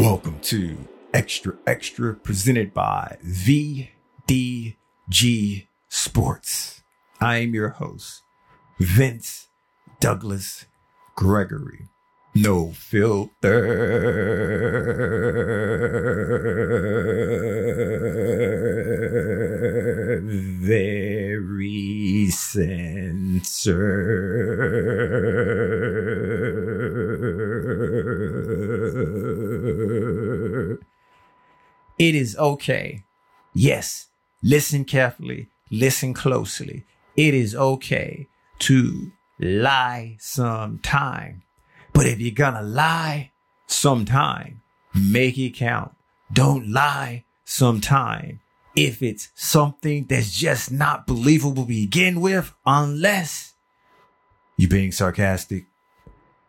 Welcome to Xtra Xtra presented by VDG Sports. I am your host, Vince Douglas Gregory. No filter. Very censored. It is okay. Yes, listen carefully, listen closely. It is okay to lie sometime. But if you're gonna lie sometime, make it count. Don't lie sometime if it's something that's just not believable to begin with, unless you're being sarcastic.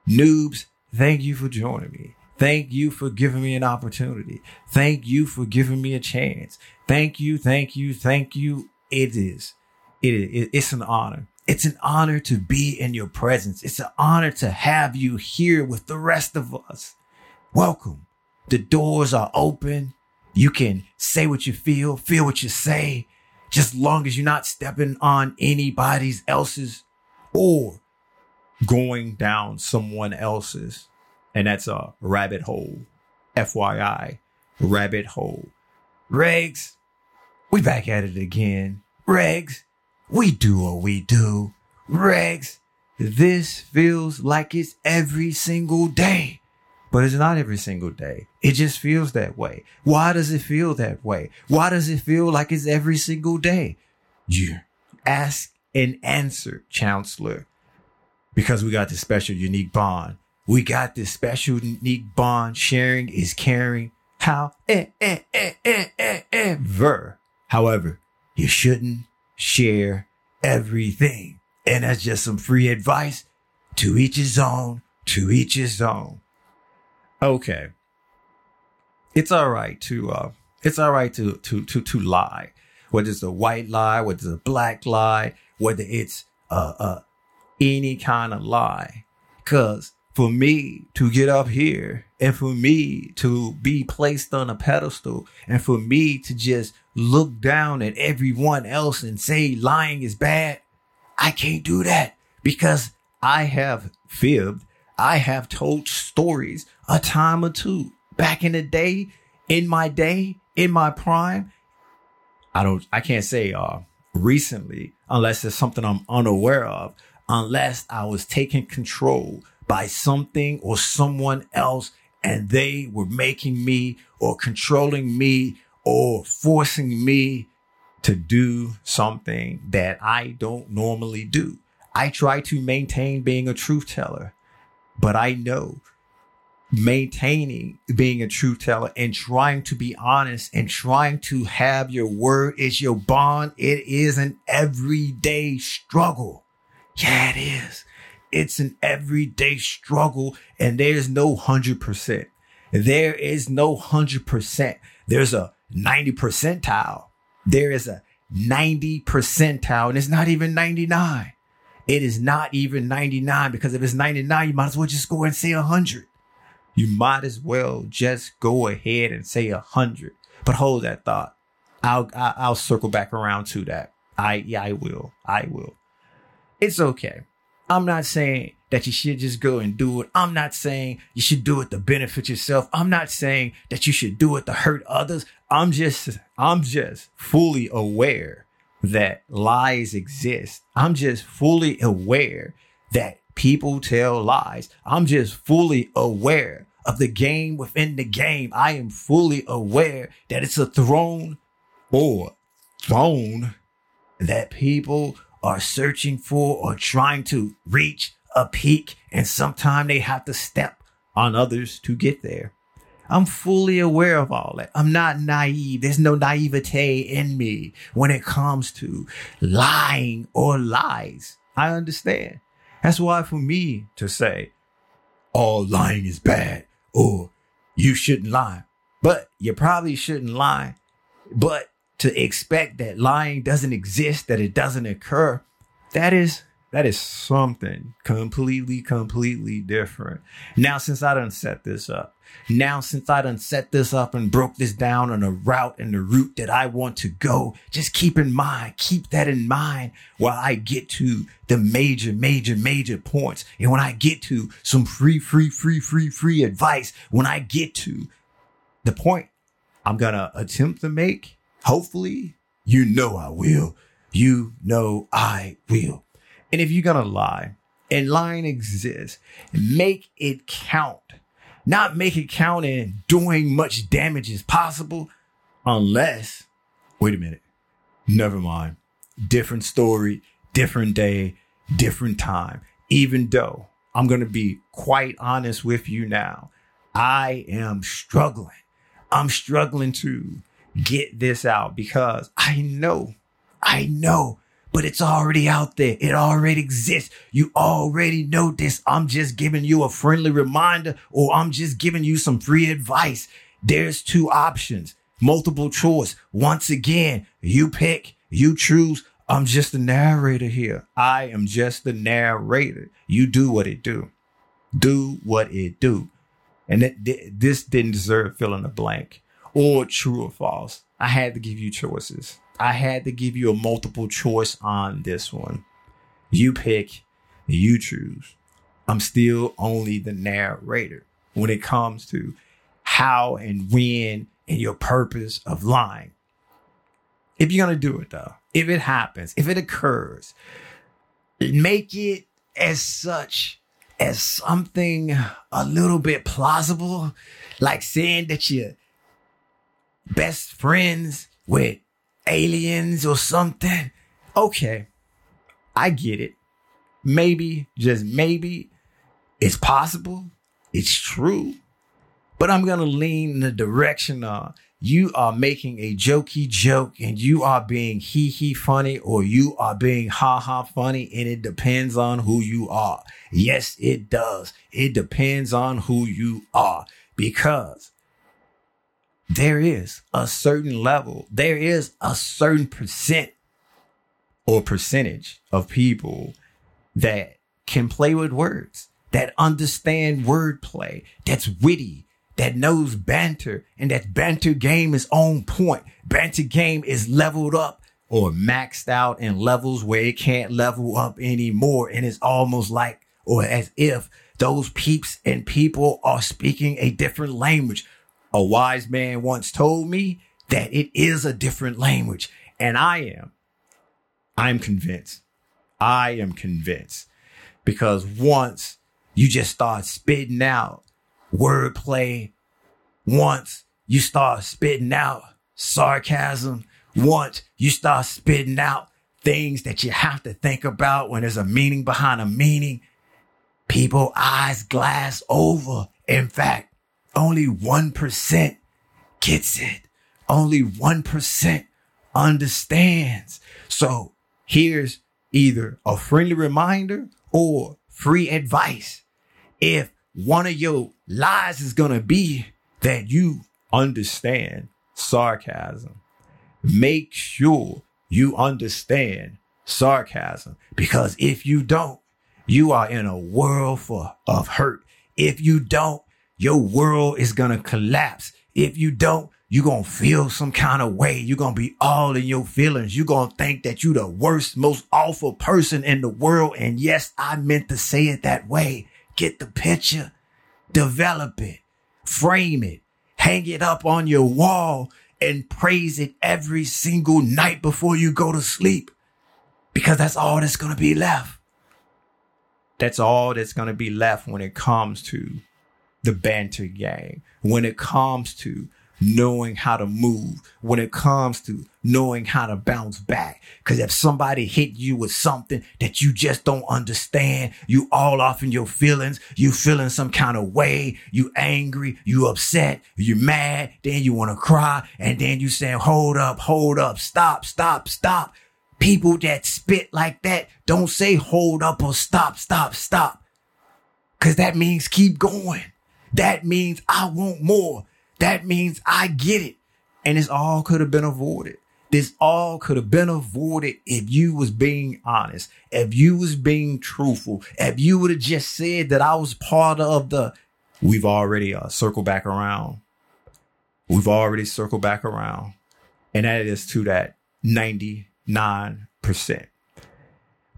Noobs, thank you for joining me. Thank you for giving me an opportunity. Thank you for giving me a chance. Thank you, thank you, thank you. It is. It is. It's an honor. It's an honor to be in your presence. It's an honor to have you here with the rest of us. Welcome. The doors are open. You can say what you feel, feel what you say, just long as you're not stepping on anybody's else's or going down someone else's. And that's a rabbit hole. FYI, rabbit hole. Regs, we back at it again. Regs, we do what we do. Regs, this feels like it's every single day. But it's not every single day. It just feels that way. Why does it feel that way? Why does it feel like it's every single day? You ask and answer, counselor. Because we got this special unique bond. We got this special unique bond. Sharing is caring. How? Eh, eh, eh, eh, ever. However, you shouldn't share everything. And that's just some free advice. To each his own, to each his own. Okay. It's all right to uh it's all right to to to to lie. Whether it's a white lie, whether it's a black lie, whether it's uh uh any kind of lie. Cause for me to get up here and for me to be placed on a pedestal and for me to just look down at everyone else and say lying is bad, I can't do that because I have fibbed. I have told stories a time or two back in the day, in my day, in my prime. I don't, I can't say, uh, recently, unless it's something I'm unaware of, unless I was taking control by something or someone else and they were making me or controlling me or forcing me to do something that I don't normally do. I try to maintain being a truth teller, but I know maintaining being a truth teller and trying to be honest and trying to have your word is your bond. It is an everyday struggle. Yeah, it is. It's an everyday struggle and there's no hundred percent. There is no hundred percent. There's a 90 percentile. There is a 90 percentile and it's not even 99. It is not even 99 because if it's 99, you might as well just go and say 100. You might as well just go ahead and say 100. But hold that thought. I'll, I'll circle back around to that. I, yeah, I will. I will. It's okay. I'm not saying that you should just go and do it. I'm not saying you should do it to benefit yourself. I'm not saying that you should do it to hurt others. I'm just, I'm just fully aware that lies exist. I'm just fully aware that people tell lies. I'm just fully aware of the game within the game. I am fully aware that it's a throne or throne that people are searching for or trying to reach a peak. And sometimes they have to step on others to get there. I'm fully aware of all that. I'm not naive. There's no naivete in me when it comes to lying or lies. I understand. That's why for me to say all lying is bad or you shouldn't lie, but you probably shouldn't lie, but to expect that lying doesn't exist, that it doesn't occur, that is that is something completely, completely different. Now, since I done set this up, now since I done set this up and broke this down on a route and the route that I want to go, just keep in mind, keep that in mind while I get to the major, major, major points. And when I get to some free, free, free, free, free advice, when I get to the point I'm to attempt to make, hopefully, you know I will. You know I will. And if you're going to lie, and lying exists, make it count. Not make it count in doing much damage as possible, unless, wait a minute, never mind. Different story, different day, different time. Even though I'm going to be quite honest with you now, I am struggling. I'm struggling to get this out because I know, I know but it's already out there. It already exists. You already know this. I'm just giving you a friendly reminder or I'm just giving you some free advice. There's two options, multiple choice. Once again, you pick, you choose. I'm just the narrator here. I am just the narrator. You do what it do. Do what it do. And it, this didn't deserve filling a blank or true or false. I had to give you choices. I had to give you a multiple choice on this one. You pick, you choose. I'm still only the narrator when it comes to how and when and your purpose of lying. If you're going to do it though, if it happens, if it occurs, make it as such as something a little bit plausible, like saying that you're best friends with aliens or something. Okay, I get it. Maybe, just maybe, it's possible. It's true. But I'm going to lean in the direction of you are making a jokey joke and you are being hee hee funny or you are being ha ha funny and it depends on who you are. Yes, it does. It depends on who you are because there is a certain level, there is a certain percent or percentage of people that can play with words, that understand wordplay, that's witty, that knows banter, and that banter game is on point. Banter game is leveled up or maxed out in levels where it can't level up anymore. And it's almost like, or as if those peeps and people are speaking a different language a wise man once told me that it is a different language. And I am. I'm convinced. I am convinced. Because once you just start spitting out wordplay, once you start spitting out sarcasm, once you start spitting out things that you have to think about when there's a meaning behind a meaning, people eyes glass over. In fact, only 1% gets it. Only 1% understands. So here's either a friendly reminder or free advice. If one of your lies is going to be that you understand sarcasm, make sure you understand sarcasm because if you don't, you are in a world full of hurt. If you don't, your world is going to collapse. If you don't, you're going to feel some kind of way. You're going to be all in your feelings. You're going to think that you're the worst, most awful person in the world. And yes, I meant to say it that way. Get the picture, develop it, frame it, hang it up on your wall and praise it every single night before you go to sleep because that's all that's going to be left. That's all that's going to be left when it comes to the banter game, when it comes to knowing how to move, when it comes to knowing how to bounce back. Cause if somebody hit you with something that you just don't understand, you all off in your feelings, you feeling some kind of way, you angry, you upset, you mad, then you want to cry, and then you saying, hold up, hold up, stop, stop, stop. People that spit like that don't say hold up or stop, stop, stop. Cause that means keep going. That means I want more. That means I get it. And this all could have been avoided This all could have been avoided if you was being honest, if you was being truthful, if you would have just said that I was part of the. We've already uh, circled back around. We've already circled back around, and that is to that ninety nine percent.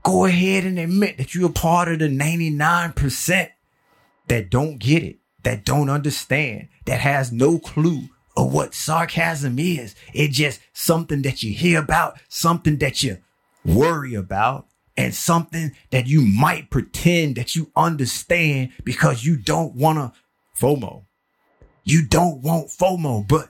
Go ahead and admit that you're part of the ninety nine percent that don't get it, that don't understand, that has no clue of what sarcasm is. It's just something that you hear about, something that you worry about, and something that you might pretend that you understand because you don't want to FOMO. You don't want FOMO, but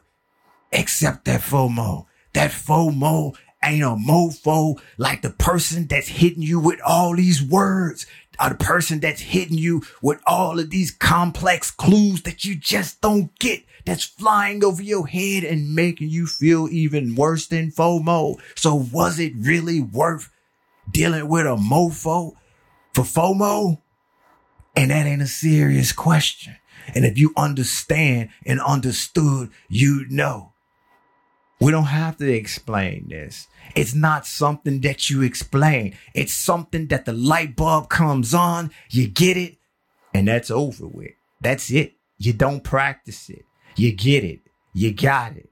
accept that FOMO. That FOMO ain't a mofo like the person that's hitting you with all these words or the person that's hitting you with all of these complex clues that you just don't get that's flying over your head and making you feel even worse than FOMO. So was it really worth dealing with a mofo for FOMO? And that ain't a serious question. And if you understand and understood, you know. We don't have to explain this. It's not something that you explain. It's something that the light bulb comes on, you get it, and that's over with. That's it. You don't practice it. You get it. You got it.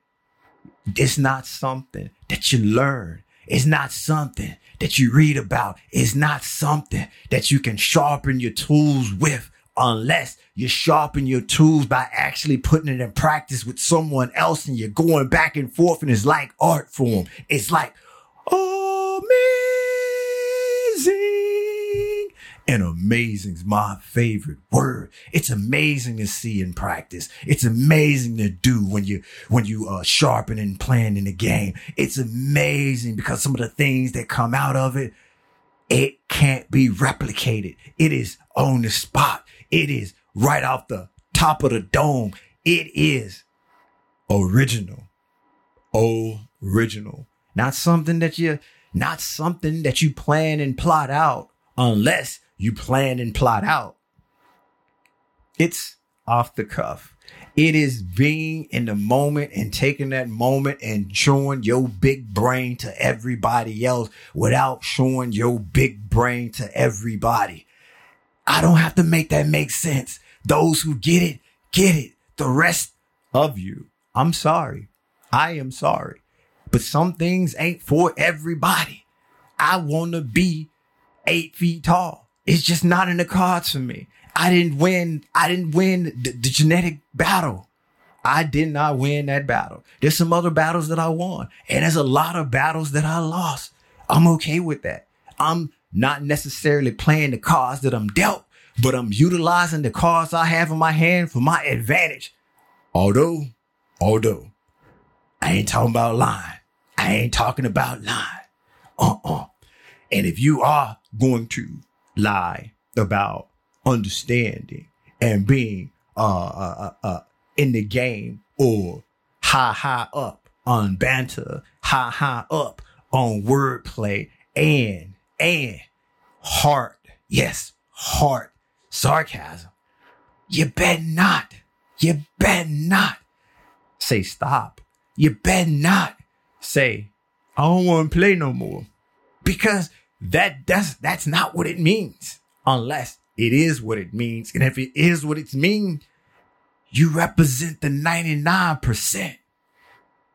It's not something that you learn. It's not something that you read about. It's not something that you can sharpen your tools with unless you sharpen your tools by actually putting it in practice with someone else and you're going back and forth and it's like art form. It's like amazing. And amazing is my favorite word. It's amazing to see in practice. It's amazing to do when you, when you, uh, sharpen and plan in the game. It's amazing because some of the things that come out of it, it can't be replicated. It is on the spot. It is right off the top of the dome. It is original. Original. Not something that you, not something that you plan and plot out unless you plan and plot out. It's off the cuff. It is being in the moment and taking that moment and showing your big brain to everybody else without showing your big brain to everybody. I don't have to make that make sense. Those who get it, get it. The rest of you, I'm sorry. I am sorry. But some things ain't for everybody. I want to be eight feet tall. It's just not in the cards for me. I didn't win. I didn't win the, the, genetic battle. I did not win that battle. There's some other battles that I won and there's a lot of battles that I lost. I'm okay with that. I'm not necessarily playing the cards that I'm dealt, but I'm utilizing the cards I have in my hand for my advantage. Although, although I ain't talking about lying. I ain't talking about lying. Uh-uh. And if you are going to lie about understanding and being uh, uh, uh, uh, in the game or high, high up on banter, high, high up on wordplay and, and heart. Yes, heart sarcasm. You bet not. You bet not say stop. You bet not say, I don't want to play no more because that that's that's not what it means unless it is what it means. And if it is what it's mean, you represent the 99%.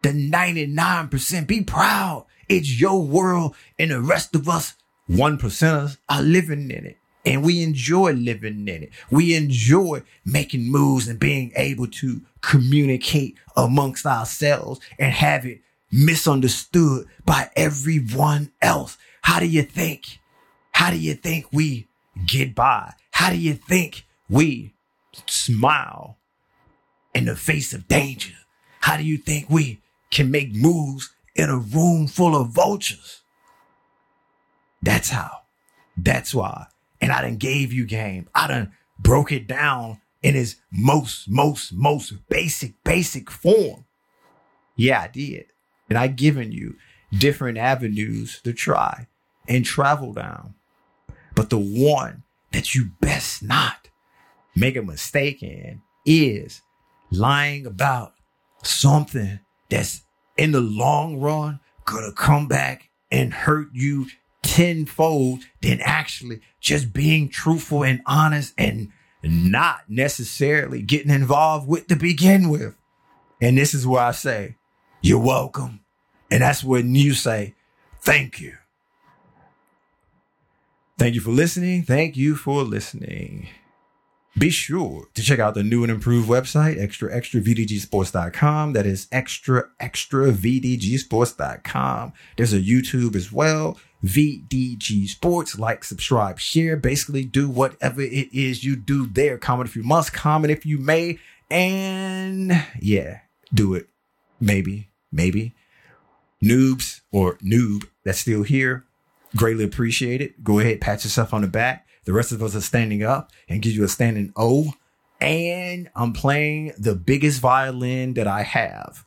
The 99%. Be proud. It's your world and the rest of us, one percenters, are living in it. And we enjoy living in it. We enjoy making moves and being able to communicate amongst ourselves and have it misunderstood by everyone else. How do you think? How do you think we get by? How do you think we smile in the face of danger? How do you think we can make moves in a room full of vultures? That's how. That's why. And I done gave you game. I done broke it down in its most, most, most basic, basic form. Yeah, I did. And I given you different avenues to try and travel down. But the one that you best not make a mistake in is lying about something that's in the long run gonna come back and hurt you tenfold than actually just being truthful and honest and not necessarily getting involved with to begin with. And this is where I say, you're welcome. And that's when you say, thank you. Thank you for listening. Thank you for listening. Be sure to check out the new and improved website, extra extra vdgsports.com. That is extra extra vdgsports.com. There's a YouTube as well. VDG Sports. Like, subscribe, share. Basically, do whatever it is you do there. Comment if you must, comment if you may. And yeah, do it. Maybe, maybe. Noobs or noob that's still here, greatly appreciate it. Go ahead, pat yourself on the back. The rest of us are standing up and give you a standing O. And I'm playing the biggest violin that I have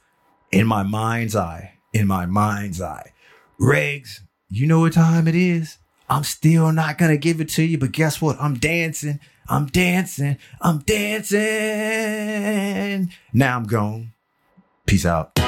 in my mind's eye. In my mind's eye. Regs, you know what time it is. I'm still not going to give it to you, but guess what? I'm dancing. I'm dancing. I'm dancing. Now I'm gone. Peace out.